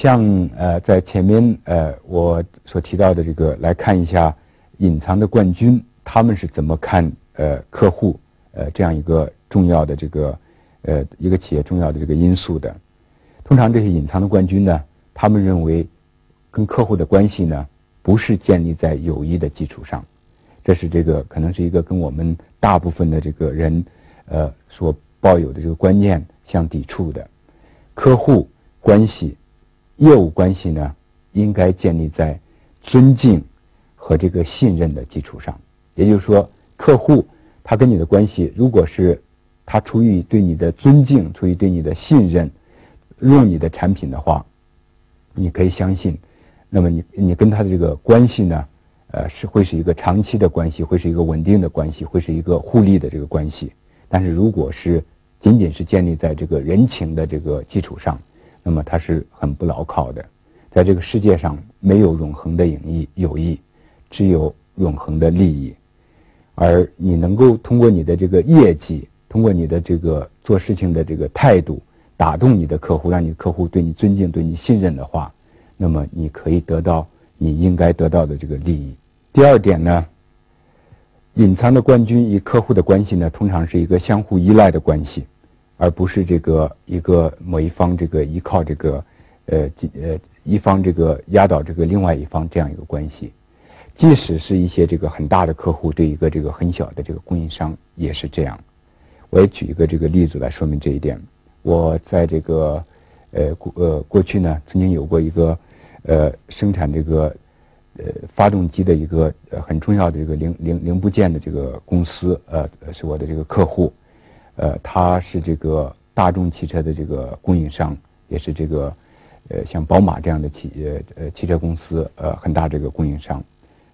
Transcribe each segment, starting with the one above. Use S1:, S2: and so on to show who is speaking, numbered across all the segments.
S1: 像呃，在前面呃我所提到的这个来看一下隐藏的冠军，他们是怎么看呃客户呃这样一个重要的这个呃一个企业重要的这个因素的。通常这些隐藏的冠军呢，他们认为跟客户的关系呢不是建立在友谊的基础上，这是这个可能是一个跟我们大部分的这个人呃所抱有的这个观念相抵触的。客户关系。业务关系呢，应该建立在尊敬和这个信任的基础上。也就是说，客户他跟你的关系，如果是他出于对你的尊敬、出于对你的信任，用你的产品的话，你可以相信，那么你你跟他的这个关系呢，呃，是会是一个长期的关系，会是一个稳定的关系，会是一个互利的这个关系。但是如果是仅仅是建立在这个人情的这个基础上，那么它是很不牢靠的，在这个世界上没有永恒的友谊，友谊只有永恒的利益。而你能够通过你的这个业绩，通过你的这个做事情的这个态度，打动你的客户，让你的客户对你尊敬、对你信任的话，那么你可以得到你应该得到的这个利益。第二点呢，隐藏的冠军与客户的关系呢，通常是一个相互依赖的关系。而不是这个一个某一方这个依靠这个，呃，呃一方这个压倒这个另外一方这样一个关系，即使是一些这个很大的客户对一个这个很小的这个供应商也是这样。我也举一个这个例子来说明这一点。我在这个，呃过呃过去呢，曾经有过一个，呃生产这个，呃发动机的一个呃很重要的这个零零零部件的这个公司，呃是我的这个客户。呃，他是这个大众汽车的这个供应商，也是这个，呃，像宝马这样的企业呃汽车公司呃很大这个供应商，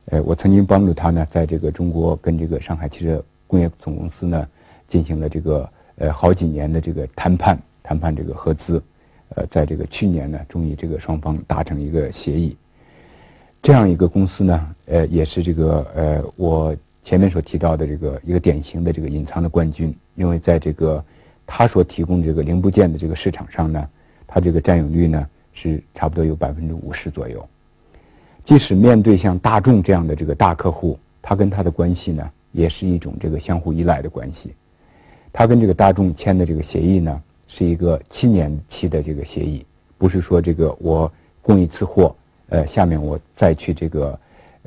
S1: 呃，我曾经帮助他呢，在这个中国跟这个上海汽车工业总公司呢进行了这个呃好几年的这个谈判谈判这个合资，呃，在这个去年呢，终于这个双方达成一个协议，这样一个公司呢，呃，也是这个呃我。前面所提到的这个一个典型的这个隐藏的冠军，因为在这个他所提供这个零部件的这个市场上呢，他这个占有率呢是差不多有百分之五十左右。即使面对像大众这样的这个大客户，他跟他的关系呢也是一种这个相互依赖的关系。他跟这个大众签的这个协议呢是一个七年期的这个协议，不是说这个我供一次货，呃，下面我再去这个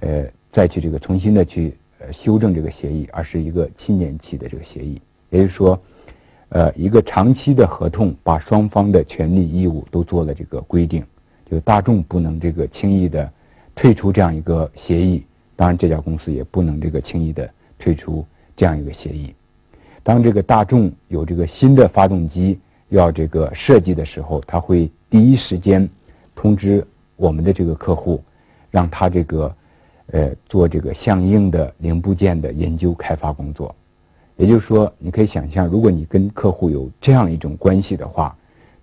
S1: 呃再去这个重新的去。呃，修正这个协议，而是一个七年期的这个协议，也就是说，呃，一个长期的合同，把双方的权利义务都做了这个规定，就大众不能这个轻易的退出这样一个协议，当然这家公司也不能这个轻易的退出这样一个协议。当这个大众有这个新的发动机要这个设计的时候，他会第一时间通知我们的这个客户，让他这个。呃，做这个相应的零部件的研究开发工作，也就是说，你可以想象，如果你跟客户有这样一种关系的话，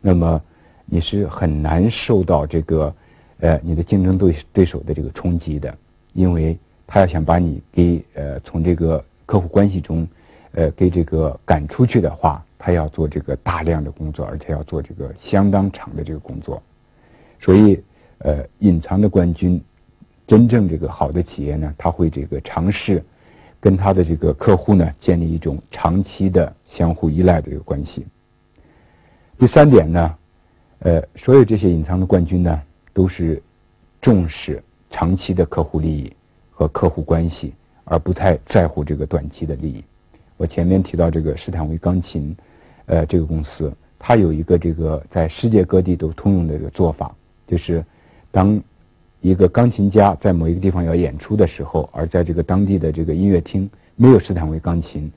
S1: 那么你是很难受到这个呃你的竞争对对手的这个冲击的，因为他要想把你给呃从这个客户关系中呃给这个赶出去的话，他要做这个大量的工作，而且要做这个相当长的这个工作，所以呃隐藏的冠军。真正这个好的企业呢，他会这个尝试跟他的这个客户呢建立一种长期的相互依赖的一个关系。第三点呢，呃，所有这些隐藏的冠军呢，都是重视长期的客户利益和客户关系，而不太在乎这个短期的利益。我前面提到这个斯坦威钢琴，呃，这个公司，它有一个这个在世界各地都通用的这个做法，就是当。一个钢琴家在某一个地方要演出的时候，而在这个当地的这个音乐厅没有斯坦威钢琴，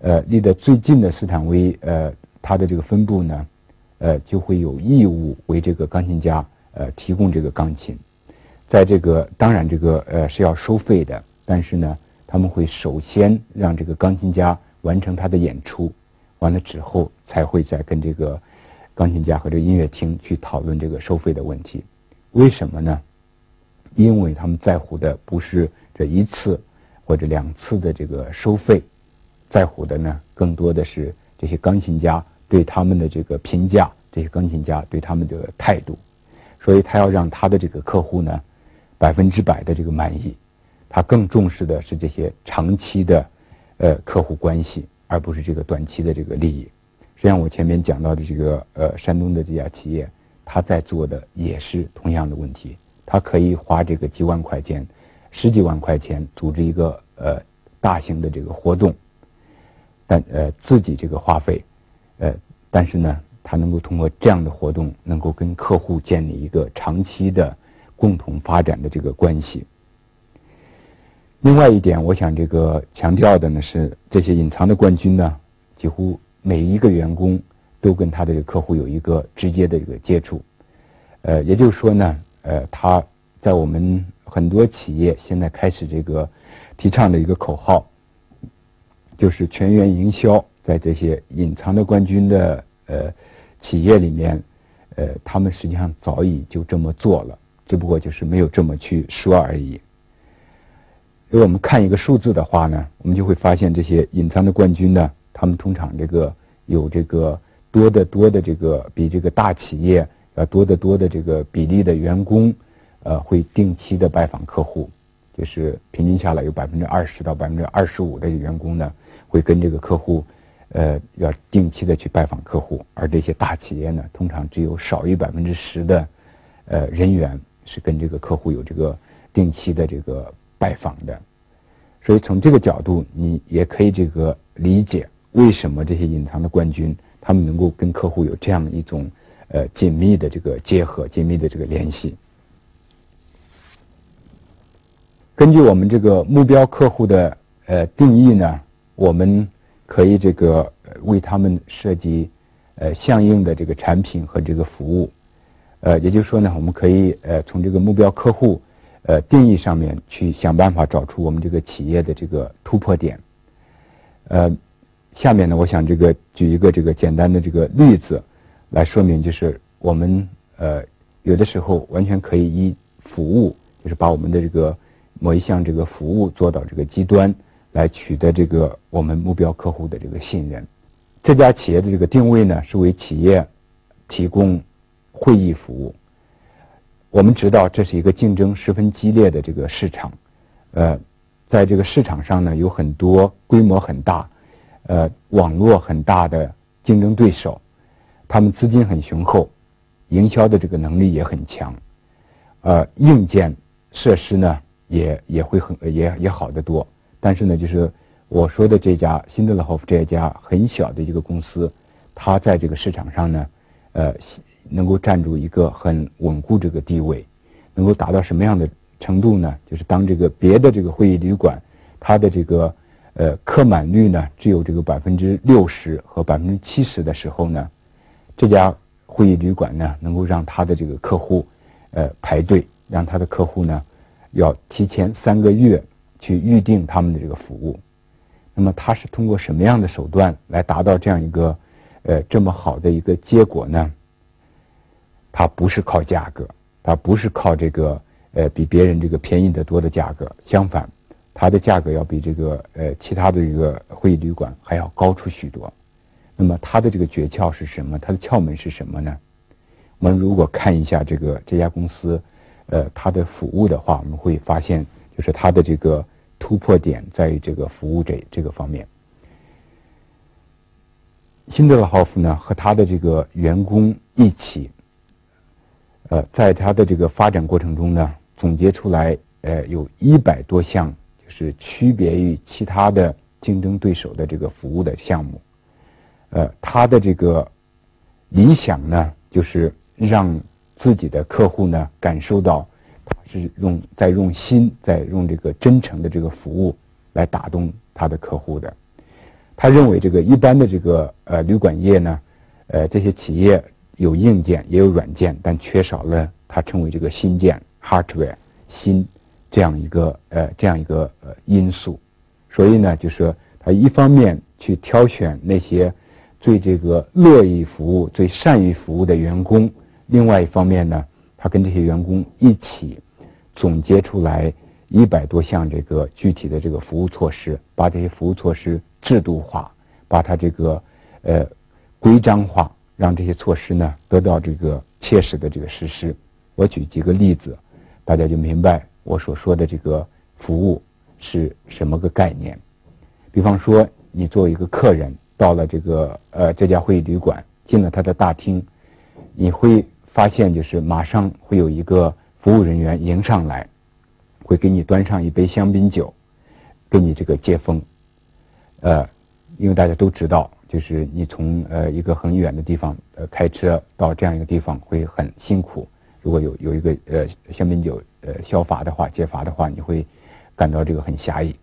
S1: 呃，离得最近的斯坦威呃，他的这个分部呢，呃，就会有义务为这个钢琴家呃提供这个钢琴，在这个当然这个呃是要收费的，但是呢，他们会首先让这个钢琴家完成他的演出，完了之后才会再跟这个钢琴家和这个音乐厅去讨论这个收费的问题，为什么呢？因为他们在乎的不是这一次或者两次的这个收费，在乎的呢，更多的是这些钢琴家对他们的这个评价，这些钢琴家对他们的态度。所以他要让他的这个客户呢百分之百的这个满意，他更重视的是这些长期的呃客户关系，而不是这个短期的这个利益。实际上，我前面讲到的这个呃山东的这家企业，他在做的也是同样的问题，他可以花这个几万块钱、十几万块钱组织一个呃大型的这个活动。但呃自己这个花费，呃，但是呢，他能够通过这样的活动，能够跟客户建立一个长期的共同发展的这个关系。另外一点，我想这个强调的呢是，这些隐藏的冠军呢，几乎每一个员工都跟他的客户有一个直接的一个接触，呃，也就是说呢，呃，他在我们很多企业现在开始这个提倡的一个口号。就是全员营销，在这些隐藏的冠军的呃企业里面，呃，他们实际上早已就这么做了，只不过就是没有这么去说而已。如果我们看一个数字的话呢，我们就会发现这些隐藏的冠军呢，他们通常这个有这个多得多的这个比这个大企业要多得多的这个比例的员工，呃，会定期的拜访客户，就是平均下来有百分之二十到百分之二十五的员工呢。会跟这个客户，呃，要定期的去拜访客户，而这些大企业呢，通常只有少于百分之十的，呃，人员是跟这个客户有这个定期的这个拜访的，所以从这个角度，你也可以这个理解为什么这些隐藏的冠军他们能够跟客户有这样一种呃紧密的这个结合、紧密的这个联系。根据我们这个目标客户的呃定义呢。我们可以这个为他们设计呃相应的这个产品和这个服务，呃，也就是说呢，我们可以呃从这个目标客户呃定义上面去想办法找出我们这个企业的这个突破点。呃，下面呢，我想这个举一个这个简单的这个例子来说明，就是我们呃有的时候完全可以以服务，就是把我们的这个某一项这个服务做到这个极端。来取得这个我们目标客户的这个信任。这家企业的这个定位呢，是为企业提供会议服务。我们知道这是一个竞争十分激烈的这个市场，呃，在这个市场上呢，有很多规模很大、呃，网络很大的竞争对手，他们资金很雄厚，营销的这个能力也很强，呃，硬件设施呢也也会很也也好得多。但是呢，就是我说的这家辛德勒霍夫这家很小的一个公司，它在这个市场上呢，呃，能够占住一个很稳固这个地位，能够达到什么样的程度呢？就是当这个别的这个会议旅馆，它的这个呃客满率呢只有这个百分之六十和百分之七十的时候呢，这家会议旅馆呢能够让他的这个客户呃排队，让他的客户呢要提前三个月。去预定他们的这个服务，那么他是通过什么样的手段来达到这样一个，呃，这么好的一个结果呢？他不是靠价格，他不是靠这个呃比别人这个便宜的多的价格，相反，他的价格要比这个呃其他的一个会议旅馆还要高出许多。那么他的这个诀窍是什么？他的窍门是什么呢？我们如果看一下这个这家公司，呃，它的服务的话，我们会发现，就是它的这个。突破点在于这个服务这这个方面。辛德勒豪夫呢和他的这个员工一起，呃，在他的这个发展过程中呢，总结出来呃有一百多项，就是区别于其他的竞争对手的这个服务的项目。呃，他的这个理想呢，就是让自己的客户呢感受到。他是用在用心，在用这个真诚的这个服务来打动他的客户的。他认为这个一般的这个呃旅馆业呢，呃这些企业有硬件也有软件，但缺少了他称为这个新件 hardware 新这样一个呃这样一个呃因素。所以呢，就是说他一方面去挑选那些最这个乐意服务、最善于服务的员工，另外一方面呢。他跟这些员工一起总结出来一百多项这个具体的这个服务措施，把这些服务措施制度化，把它这个呃规章化，让这些措施呢得到这个切实的这个实施。我举几个例子，大家就明白我所说的这个服务是什么个概念。比方说，你作为一个客人到了这个呃这家会议旅馆，进了他的大厅，你会发现就是马上会有一个服务人员迎上来，会给你端上一杯香槟酒，给你这个接风。呃，因为大家都知道，就是你从呃一个很远的地方呃开车到这样一个地方会很辛苦。如果有有一个呃香槟酒呃消乏的话解乏的话，你会感到这个很狭义。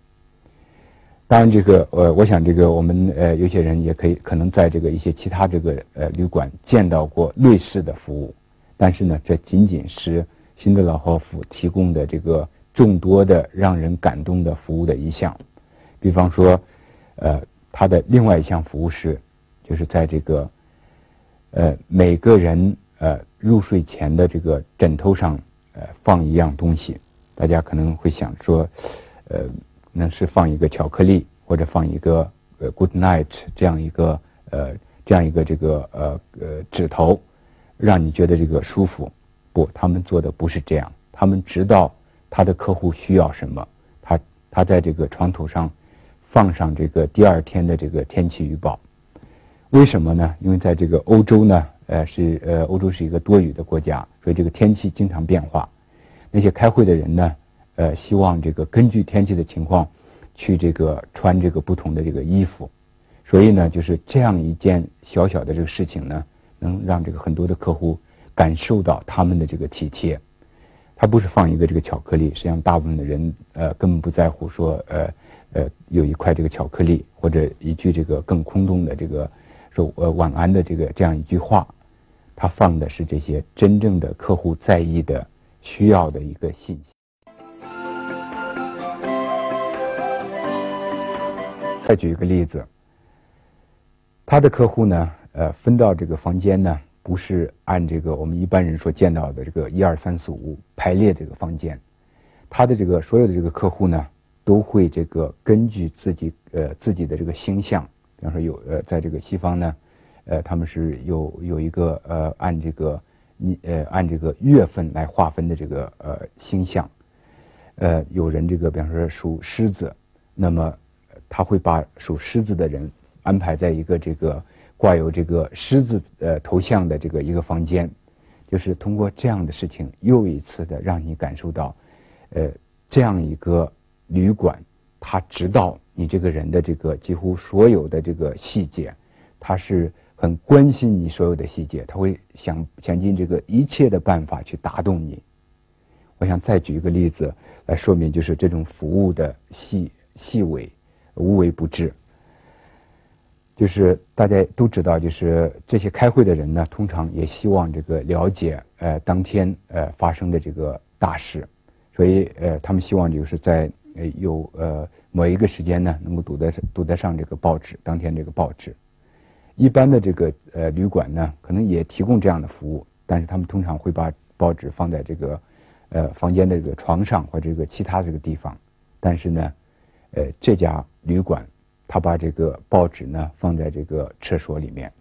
S1: 当然，这个呃，我想这个我们呃有些人也可以可能在这个一些其他这个呃旅馆见到过类似的服务，但是呢，这仅仅是辛德拉霍夫提供的这个众多的让人感动的服务的一项。比方说，呃，他的另外一项服务是，就是在这个呃每个人呃入睡前的这个枕头上呃放一样东西，大家可能会想说，呃。那是放一个巧克力，或者放一个呃 Good Night 这样一个呃这样一个这个呃呃指头，让你觉得这个舒服。不，他们做的不是这样。他们知道他的客户需要什么，他他在这个床头上放上这个第二天的这个天气预报。为什么呢？因为在这个欧洲呢，呃是呃欧洲是一个多雨的国家，所以这个天气经常变化。那些开会的人呢？呃，希望这个根据天气的情况，去这个穿这个不同的这个衣服，所以呢，就是这样一件小小的这个事情呢，能让这个很多的客户感受到他们的这个体贴。他不是放一个这个巧克力，实际上大部分的人呃根本不在乎说呃呃有一块这个巧克力或者一句这个更空洞的这个说呃晚安的这个这样一句话，他放的是这些真正的客户在意的需要的一个信息。再举一个例子，他的客户呢，呃，分到这个房间呢，不是按这个我们一般人所见到的这个一二三四五排列这个房间，他的这个所有的这个客户呢，都会这个根据自己呃自己的这个星象，比方说有呃在这个西方呢，呃他们是有有一个呃按这个你呃按这个月份来划分的这个呃星象，呃有人这个比方说属狮子，那么。他会把属狮子的人安排在一个这个挂有这个狮子呃头像的这个一个房间，就是通过这样的事情，又一次的让你感受到，呃，这样一个旅馆，他知道你这个人的这个几乎所有的这个细节，他是很关心你所有的细节，他会想想尽这个一切的办法去打动你。我想再举一个例子来说明，就是这种服务的细细微。无微不至，就是大家都知道，就是这些开会的人呢，通常也希望这个了解呃当天呃发生的这个大事，所以呃他们希望就是在呃有呃某一个时间呢，能够读得读得上这个报纸，当天这个报纸。一般的这个呃旅馆呢，可能也提供这样的服务，但是他们通常会把报纸放在这个呃房间的这个床上或者这个其他这个地方，但是呢。呃，这家旅馆，他把这个报纸呢放在这个厕所里面，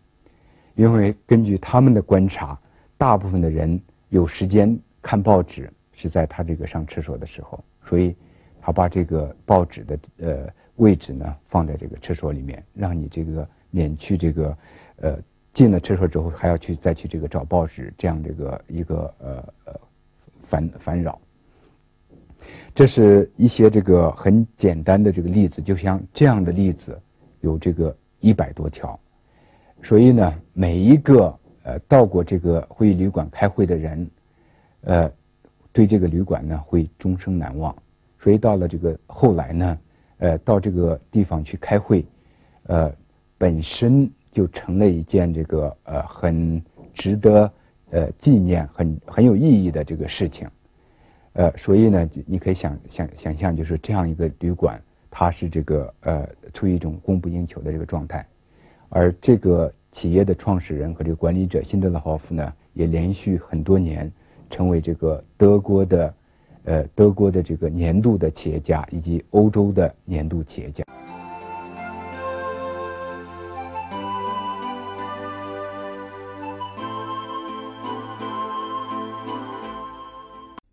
S1: 因为根据他们的观察，大部分的人有时间看报纸是在他这个上厕所的时候，所以他把这个报纸的呃位置呢放在这个厕所里面，让你这个免去这个呃进了厕所之后还要去再去这个找报纸这样这个一个呃呃烦烦扰。这是一些这个很简单的这个例子，就像这样的例子有这个一百多条，所以呢，每一个呃到过这个会议旅馆开会的人，呃，对这个旅馆呢会终生难忘。所以到了这个后来呢，呃，到这个地方去开会，呃，本身就成了一件这个呃很值得呃纪念、很很有意义的这个事情。呃，所以呢，你可以想想想象，就是这样一个旅馆，它是这个呃处于一种供不应求的这个状态，而这个企业的创始人和这个管理者辛德勒霍夫呢，也连续很多年成为这个德国的呃德国的这个年度的企业家以及欧洲的年度企业家。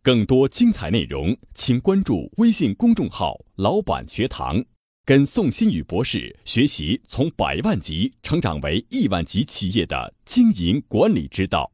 S2: 更多精彩内容，请关注微信公众号“老板学堂”，跟宋新宇博士学习从百万级成长为亿万级企业的经营管理之道。